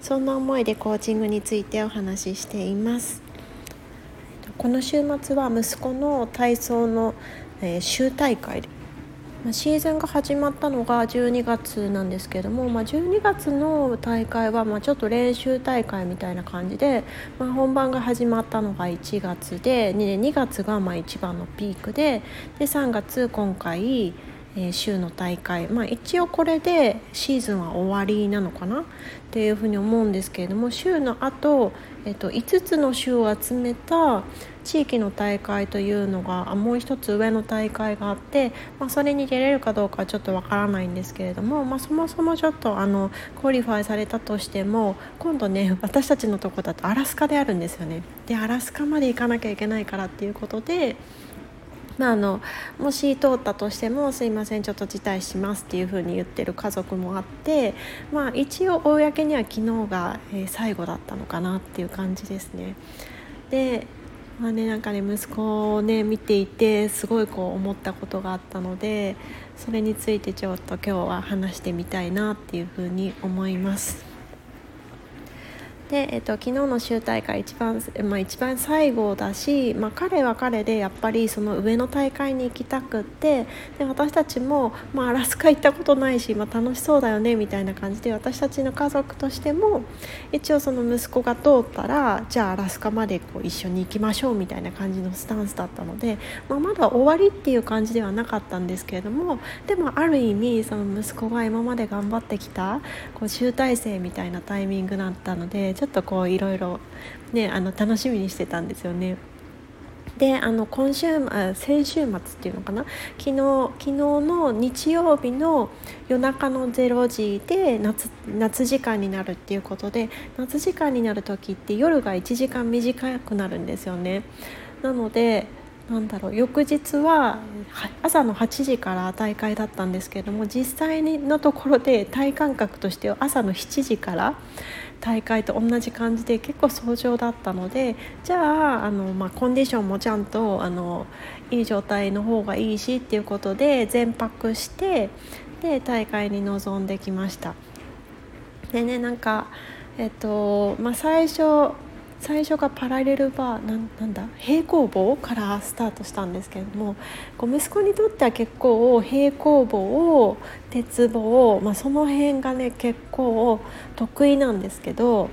そんな思いでコーチングについてお話ししています。この週末は息子の体操の、えー、州大会でシーズンが始まったのが12月なんですけども、まあ、12月の大会はまあちょっと練習大会みたいな感じで、まあ、本番が始まったのが1月で 2, 2月がまあ一番のピークでで3月今回えー、州の大会、まあ、一応これでシーズンは終わりなのかな？っていうふうに思うんですけれども州のあと、えー、と5つの州を集めた地域の大会というのがもう一つ上の大会があって、まあ、それに出れるかどうかはちょっとわからないんですけれども、まあ、そもそもちょっとあの qualify されたとしても今度ね 私たちのとこだとアラスカであるんですよね。でアラスカまで行かなきゃいけないからっていうことで。まあ、あのもし通ったとしてもすいませんちょっと辞退しますっていうふうに言ってる家族もあって、まあ、一応公には昨日が、え最後だったのかなっていう感じですね。でまあね、なんかね息子をね見ていてすごいこう思ったことがあったのでそれについてちょっと今日は話してみたいなっていうふうに思います。で、えっと、昨日の州大会一番,、まあ、一番最後だし、まあ、彼は彼でやっぱりその上の大会に行きたくってで私たちも、まあ、アラスカ行ったことないし、まあ、楽しそうだよねみたいな感じで私たちの家族としても一応その息子が通ったらじゃあアラスカまでこう一緒に行きましょうみたいな感じのスタンスだったので、まあ、まだ終わりっていう感じではなかったんですけれどもでもある意味その息子が今まで頑張ってきたこう集大成みたいなタイミングだったのでちょっとこういろいろねあの楽しみにしてたんですよね。であの今週あ先週末っていうのかな？昨日昨日の日曜日の夜中の0時で夏夏時間になるっていうことで夏時間になる時って夜が1時間短くなるんですよね。なのでなんだろう翌日は朝の8時から大会だったんですけれども実際のところで体感覚としては朝の7時から大会と同じ感じで結構早朝だったのでじゃああの、まあ、コンディションもちゃんとあのいい状態の方がいいしっていうことで全泊してで大会に臨んできました。でねなんかえっとまあ、最初最初がパラレルバーなんだ平行棒からスタートしたんですけれどもこう息子にとっては結構平行棒鉄棒、まあ、その辺がね結構得意なんですけど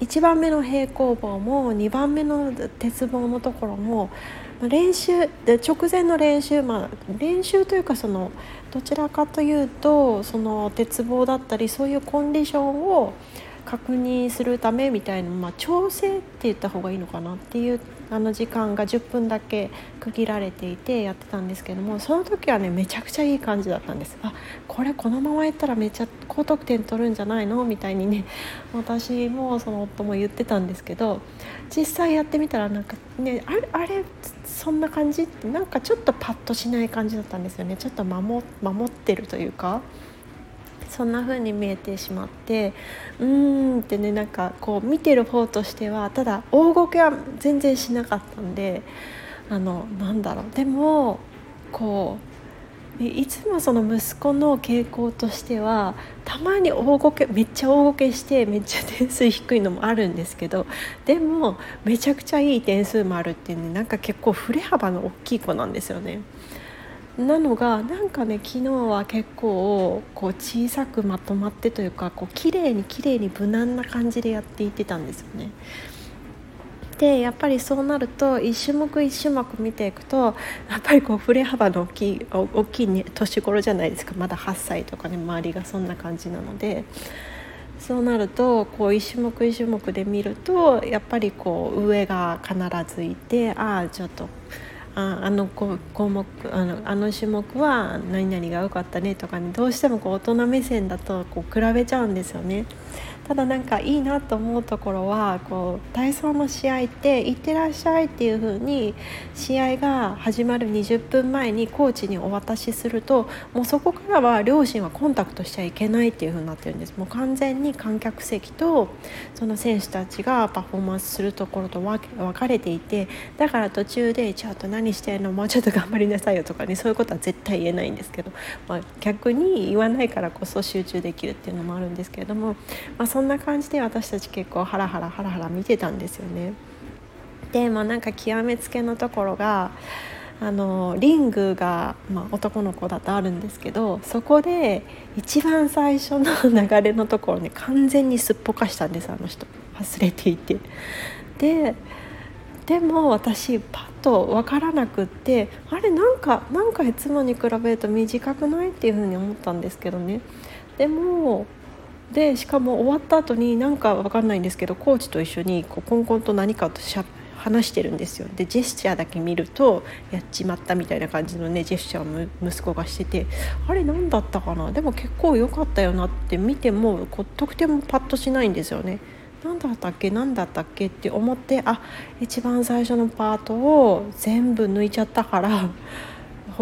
1番目の平行棒も2番目の鉄棒のところも練習で直前の練習、まあ、練習というかそのどちらかというとその鉄棒だったりそういうコンディションを確認するためみたいな、まあ、調整って言った方がいいのかなっていうあの時間が10分だけ区切られていてやってたんですけどもその時はねめちゃくちゃいい感じだったんです。あこれこのままやったらめっちゃ高得点取るんじゃないのみたいにね私もその夫も言ってたんですけど実際やってみたらなんかねあれあれそんな感じ？ってなんかちょっとパッとしない感じだったんですよね。ちょっと守守ってるというか。そんな風に見えてしまってうーんってねなんかこう見てる方としてはただ大ごけは全然しなかったんであのなんだろうでもこういつもその息子の傾向としてはたまに大ごけめっちゃ大ごけしてめっちゃ点数低いのもあるんですけどでもめちゃくちゃいい点数もあるっていうねなんか結構振れ幅の大きい子なんですよね。なのがなんかね昨日は結構こう小さくまとまってというかこう綺麗に綺麗に無難な感じでやっていってたんですよね。でやっぱりそうなると1種目1種目見ていくとやっぱりこう振れ幅の大きい大きい、年頃じゃないですかまだ8歳とかね周りがそんな感じなので。そうなるとこう1種目1種目で見るとやっぱりこう上が必ずいてああちょっとああの項目あのあの種目は何々が良かったねとかねどうしてもこう大人目線だとこう比べちゃうんですよね。ただなんかいいなと思うところはこう体操の試合って「いってらっしゃい」っていう風に試合が始まる20分前にコーチにお渡しするともうそこからは両親はコンタクトしちゃいけないっていう風になってるんです。もう完全に観客席とその選手たちがパフォーマンスするところと分かれていてだから途中で「ちょっと何してんの？もうちょっと頑張りなさいよ」とかねそういうことは絶対言えないんですけど、まあ、逆に言わないからこそ集中できるっていうのもあるんですけれども、まあ、そんな感じで私たち結構ハラハラハラハラ見てたんですよね。でまあなんか極めつけのところがあのリングが、まあ、男の子だとあるんですけどそこで一番最初の流れのところに完全にすっぽかしたんですあの人忘れていて。ででも私パッと分からなくってあれなんかなんかいつもに比べると短くないっていうふうに思ったんですけどねでもでしかも終わった後になんか分かんないんですけどコーチと一緒にこうコンコンと何かとしゃ話してるんですよ。でジェスチャーだけ見るとやっちまったみたいな感じのねジェスチャーを息子がしててあれ何だったかな？でも結構良かったよなって見てもこう得点もパッとしないんですよね。何だったっけ？何だったっけって思ってあ一番最初のパートを全部抜いちゃったから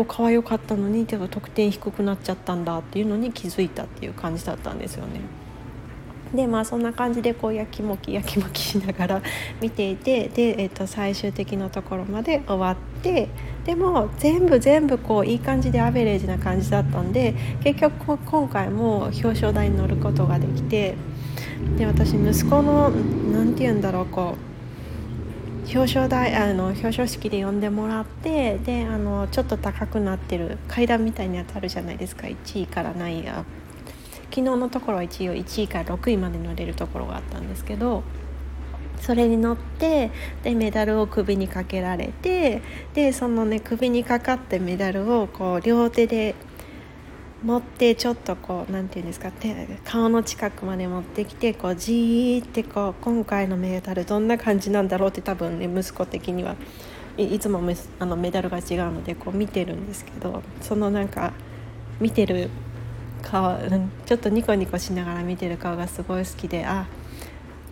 他は良かったのに得点低くなっちゃったんだっていうのに気づいたっていう感じだったんですよね。でまあそんな感じでこうやきもきやきもきしながら見ていてで、えー、と最終的なところまで終わってでも全部全部こういい感じでアベレージな感じだったんで結局今回も表彰台に乗ることができてで私息子の何て言うんだろうこう表彰台あの表彰式で呼んでもらってであのちょっと高くなってる階段みたいなやつあるじゃないですか。1位から何位が。昨日のところは一応1位から6位まで乗れるところがあったんですけどそれに乗ってでメダルを首にかけられてでそのね首にかかってメダルをこう両手で持ってちょっとこう何て言うんですか顔の近くまで持ってきてこうじーってこう今回のメダルどんな感じなんだろうって多分ね息子的にはいつもあのメダルが違うのでこう見てるんですけどそのなんか見てる顔ちょっとニコニコしながら見てる顔がすごい好きであ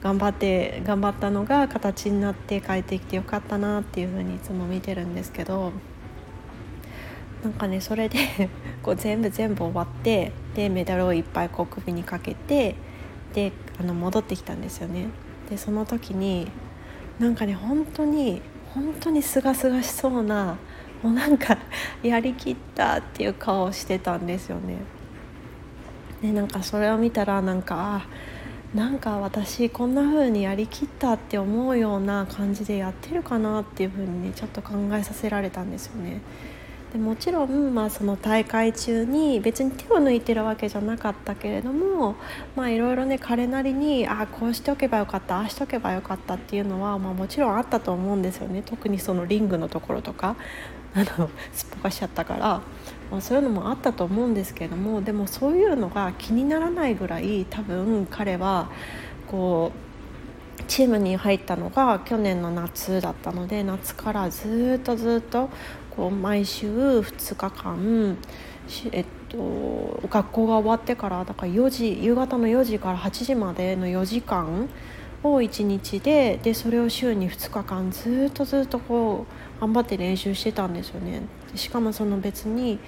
頑張って頑張ったのが形になって帰ってきてよかったなっていうふうにいつも見てるんですけど。なんかねそれで こう全部全部終わってでメダルをいっぱいこう首にかけてであの戻ってきたんですよね。でその時になんかね本当に本当にすがすがしそうなもうなんか やりきったっていう顔をしてたんですよね。でなんかそれを見たらなんかなんか私こんな風にやりきったって思うような感じでやってるかなっていう風にねちょっと考えさせられたんですよね。でもちろん、まあ、その大会中に別に手を抜いてるわけじゃなかったけれどもいろいろね彼なりにあこうしておけばよかったああしておけばよかったっていうのは、まあ、もちろんあったと思うんですよね。特にそのリングのところとか あのすっぽかしちゃったから、まあ、そういうのもあったと思うんですけれどもでもそういうのが気にならないぐらい多分彼はこうチームに入ったのが去年の夏だったので夏からずっとずっとこう毎週2日間えっと、学校が終わってからだから4時夕方の4時から8時までの4時間を1日ででそれを週に2日間ずっとずっとこう頑張って練習してたんですよね。しかもその別に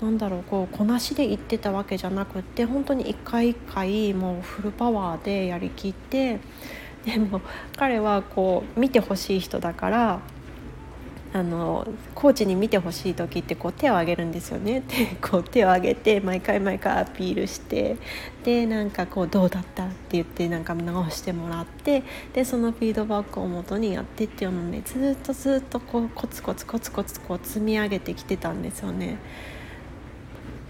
なんだろうこうこなしで行ってたわけじゃなくって本当に一回一回もうフルパワーでやりきってでも彼はこう見てほしい人だからあのコーチに見てほしい時ってこう手を挙げるんですよね でこう手を挙げて毎回毎回アピールしてでなんかこうどうだった？って言ってなんか直してもらってでそのフィードバックをもとにやってっていうのをねずっとずっとこうコツコツコツコツこう積み上げてきてたんですよね。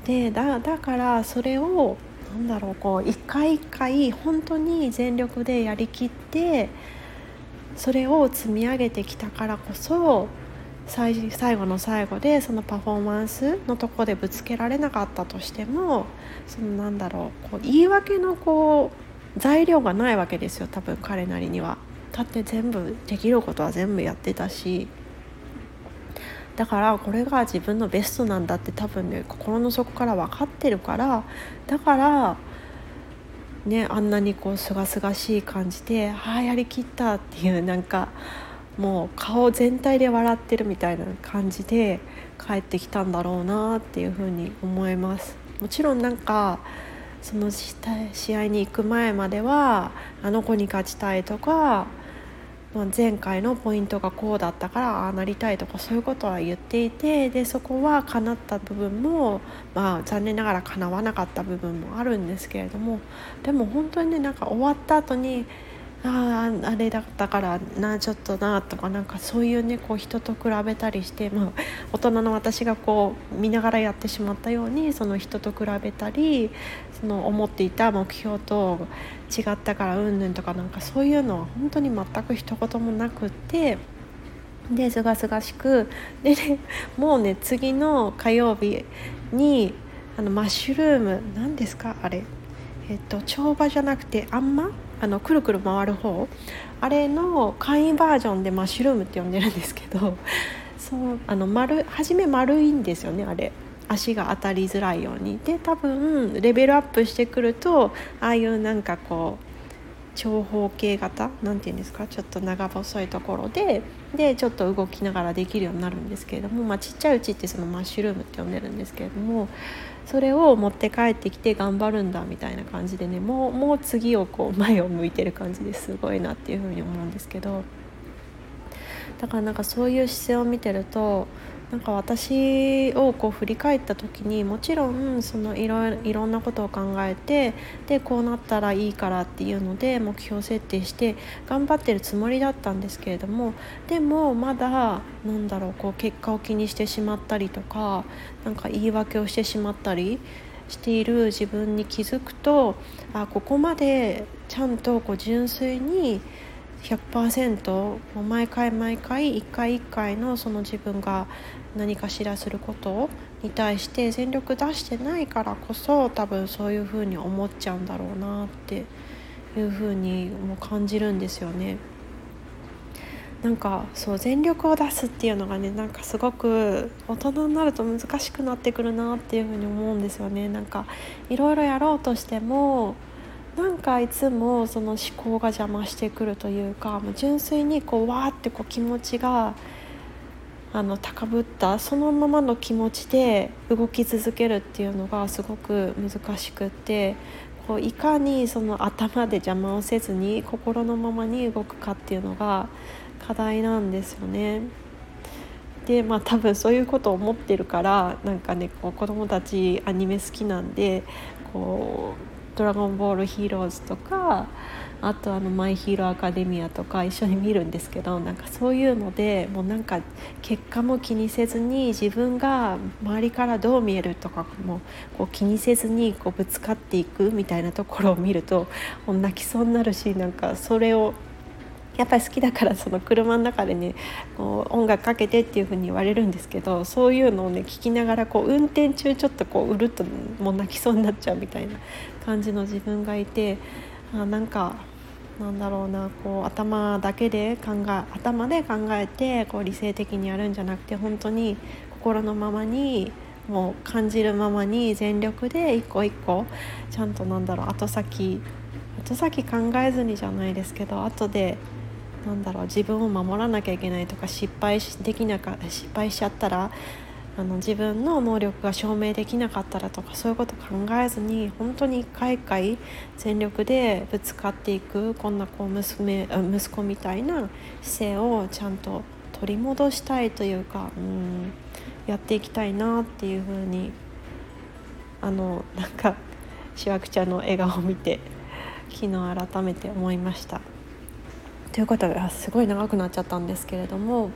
でだだからそれをなんだろうこう一回一回本当に全力でやりきってそれを積み上げてきたからこそ最後の最後でそのパフォーマンスのとこでぶつけられなかったとしてもそのなんだろうこう言い訳のこう材料がないわけですよ多分彼なりには。だって全部できることは全部やってたしだからこれが自分のベストなんだって多分ね心の底から分かってるからだからね、あんなにこうすがすがしい感じで「ああやりきった」っていうなんかもう顔全体で笑ってるみたいな感じで帰ってきたんだろうなっていうふうに思います。もちろんなんかその試合に行く前まではあの子に勝ちたいとか、まあ、前回のポイントがこうだったからああなりたいとかそういうことは言っていてでそこは叶った部分も、まあ、残念ながら叶わなかった部分もあるんですけれどもでも本当にねなんか終わった後にあああれだったからなちょっとなとかなんかそういうねこう人と比べたりして、まあ、大人の私がこう見ながらやってしまったようにその人と比べたりその思っていた目標と違ったからうんぬんとかなんかそういうのは本当に全く一言もなくってですがすがしくで、ね、もうね次の火曜日にあのマッシュルーム何ですかあれ。えっと帳場じゃなくてあんま？あのくるくる回る方。あれの簡易バージョンでマッシュルームって呼んでるんですけど そうあの丸初め丸いんですよねあれ。足が当たりづらいように。で多分レベルアップしてくるとああいうなんかこう長方形型？なんて言うんですか？ちょっと長細いところででちょっと動きながらできるようになるんですけれども、まあ、ちっちゃいうちってそのマッシュルームって呼んでるんですけれどもそれを持って帰ってきて頑張るんだみたいな感じでねもうもう次をこう前を向いてる感じですごいなっていうふうに思うんですけど。だからなんかそういう姿勢を見てるとなんか私をこう振り返った時にもちろんそのいろいろんなことを考えてでこうなったらいいからっていうので目標設定して頑張ってるつもりだったんですけれどもでもまだなんだろうこう結果を気にしてしまったりとかなんか言い訳をしてしまったりしている自分に気づくとあここまでちゃんとこう純粋に100%毎回毎回一回一回のその自分が何かしらすることに対して全力出してないからこそ多分そういうふうに思っちゃうんだろうなっていうふうにも感じるんですよね。なんかそう全力を出すっていうのがねなんかすごく大人になると難しくなってくるなっていうふうに思うんですよね。なんかいろいろやろうとしてもなんかいつもその思考が邪魔してくるというかもう純粋にこうわーってこう気持ちがあの高ぶったそのままの気持ちで動き続けるっていうのがすごく難しくってこういかにその頭で邪魔をせずに心のままに動くかっていうのが課題なんですよね。でまあ多分そういうことを思ってるからなんかねこう子供たちアニメ好きなんでこうドラゴンボールヒーローズ」とかあとあの「マイ・ヒーローアカデミア」とか一緒に見るんですけどなんかそういうのでもうなんか結果も気にせずに自分が周りからどう見えるとかもこう気にせずにこうぶつかっていくみたいなところを見ると泣きそうになるしなんかそれをやっぱり好きだからその車の中でねこう音楽かけてっていう風に言われるんですけどそういうのをね聞きながらこう運転中ちょっとこううるっともう泣きそうになっちゃうみたいな感じの自分がいてあなんかなんだろうなこう頭だけで考え頭で考えてこう理性的にやるんじゃなくて本当に心のままにもう感じるままに全力で一個一個ちゃんとなんだろう後先後先考えずにじゃないですけど後でなんだろう自分を守らなきゃいけないとか失敗できなか失敗しちゃったらあの自分の能力が証明できなかったらとかそういうこと考えずに本当に一回一回全力でぶつかっていくこんなこう娘息子みたいな姿勢をちゃんと取り戻したいというかうんやっていきたいなっていうふうにあのなんかしわくちゃんの笑顔を見て昨日改めて思いました。ということですごい長くなっちゃったんですけれども。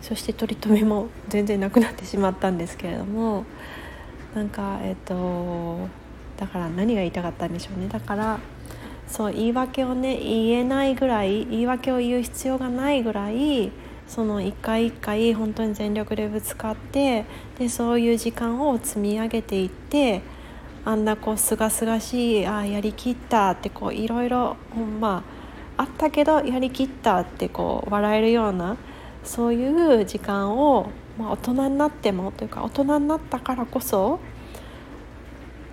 そして取り留めも全然なくなってしまったんですけれども。なんかえっ、とだから何が言いたかったんでしょうね。だからそう言い訳をね言えないぐらい言い訳を言う必要がないぐらいその一回一回本当に全力でぶつかってでそういう時間を積み上げていってあんなこうすがすがしいあやりきったってこういろいろまああったけどやりきったってこう笑えるようなそういう時間を、まあ、大人になってもというか大人になったからこそ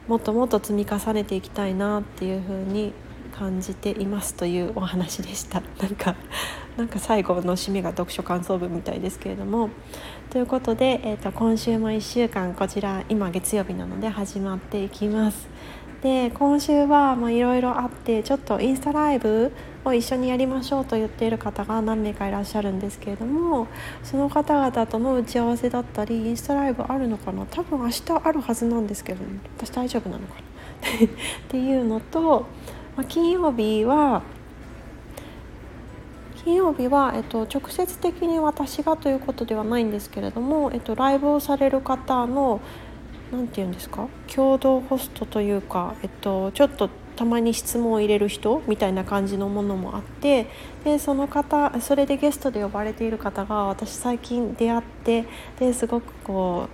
もっともっと積み重ねていきたいなっていうふうに感じていますというお話でした。なんかなんか最後の締めが読書感想文みたいですけれども。ということで、えーと、今週も1週間こちら今月曜日なので始まっていきます。で今週はいろいろあってちょっとインスタライブを一緒にやりましょうと言っている方が何名かいらっしゃるんですけれども。その方々との打ち合わせだったりインスタライブあるのかな？多分明日あるはずなんですけど、ね、私大丈夫なのかな？っていうのとまあ、金曜日は金曜日は、えっと、直接的に私がということではないんですけれども、えっと、ライブをされる方の何て言うんですか共同ホストというか、えっと、ちょっとたまに質問を入れる人みたいな感じのものもあってでその方それでゲストで呼ばれている方が私最近出会ってですごくこ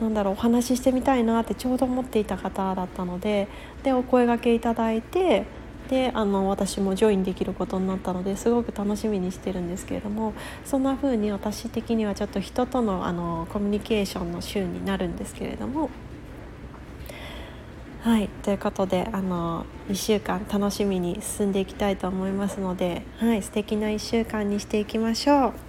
うなんだろうお話ししてみたいなってちょうど思っていた方だったのででお声がけいただいてであの私もジョインできることになったのですごく楽しみにしてるんですけれどもそんな風に私的にはちょっと人とのあのコミュニケーションの週になるんですけれども。はいということであの1週間楽しみに進んでいきたいと思いますので、はい、素敵な1週間にしていきましょう。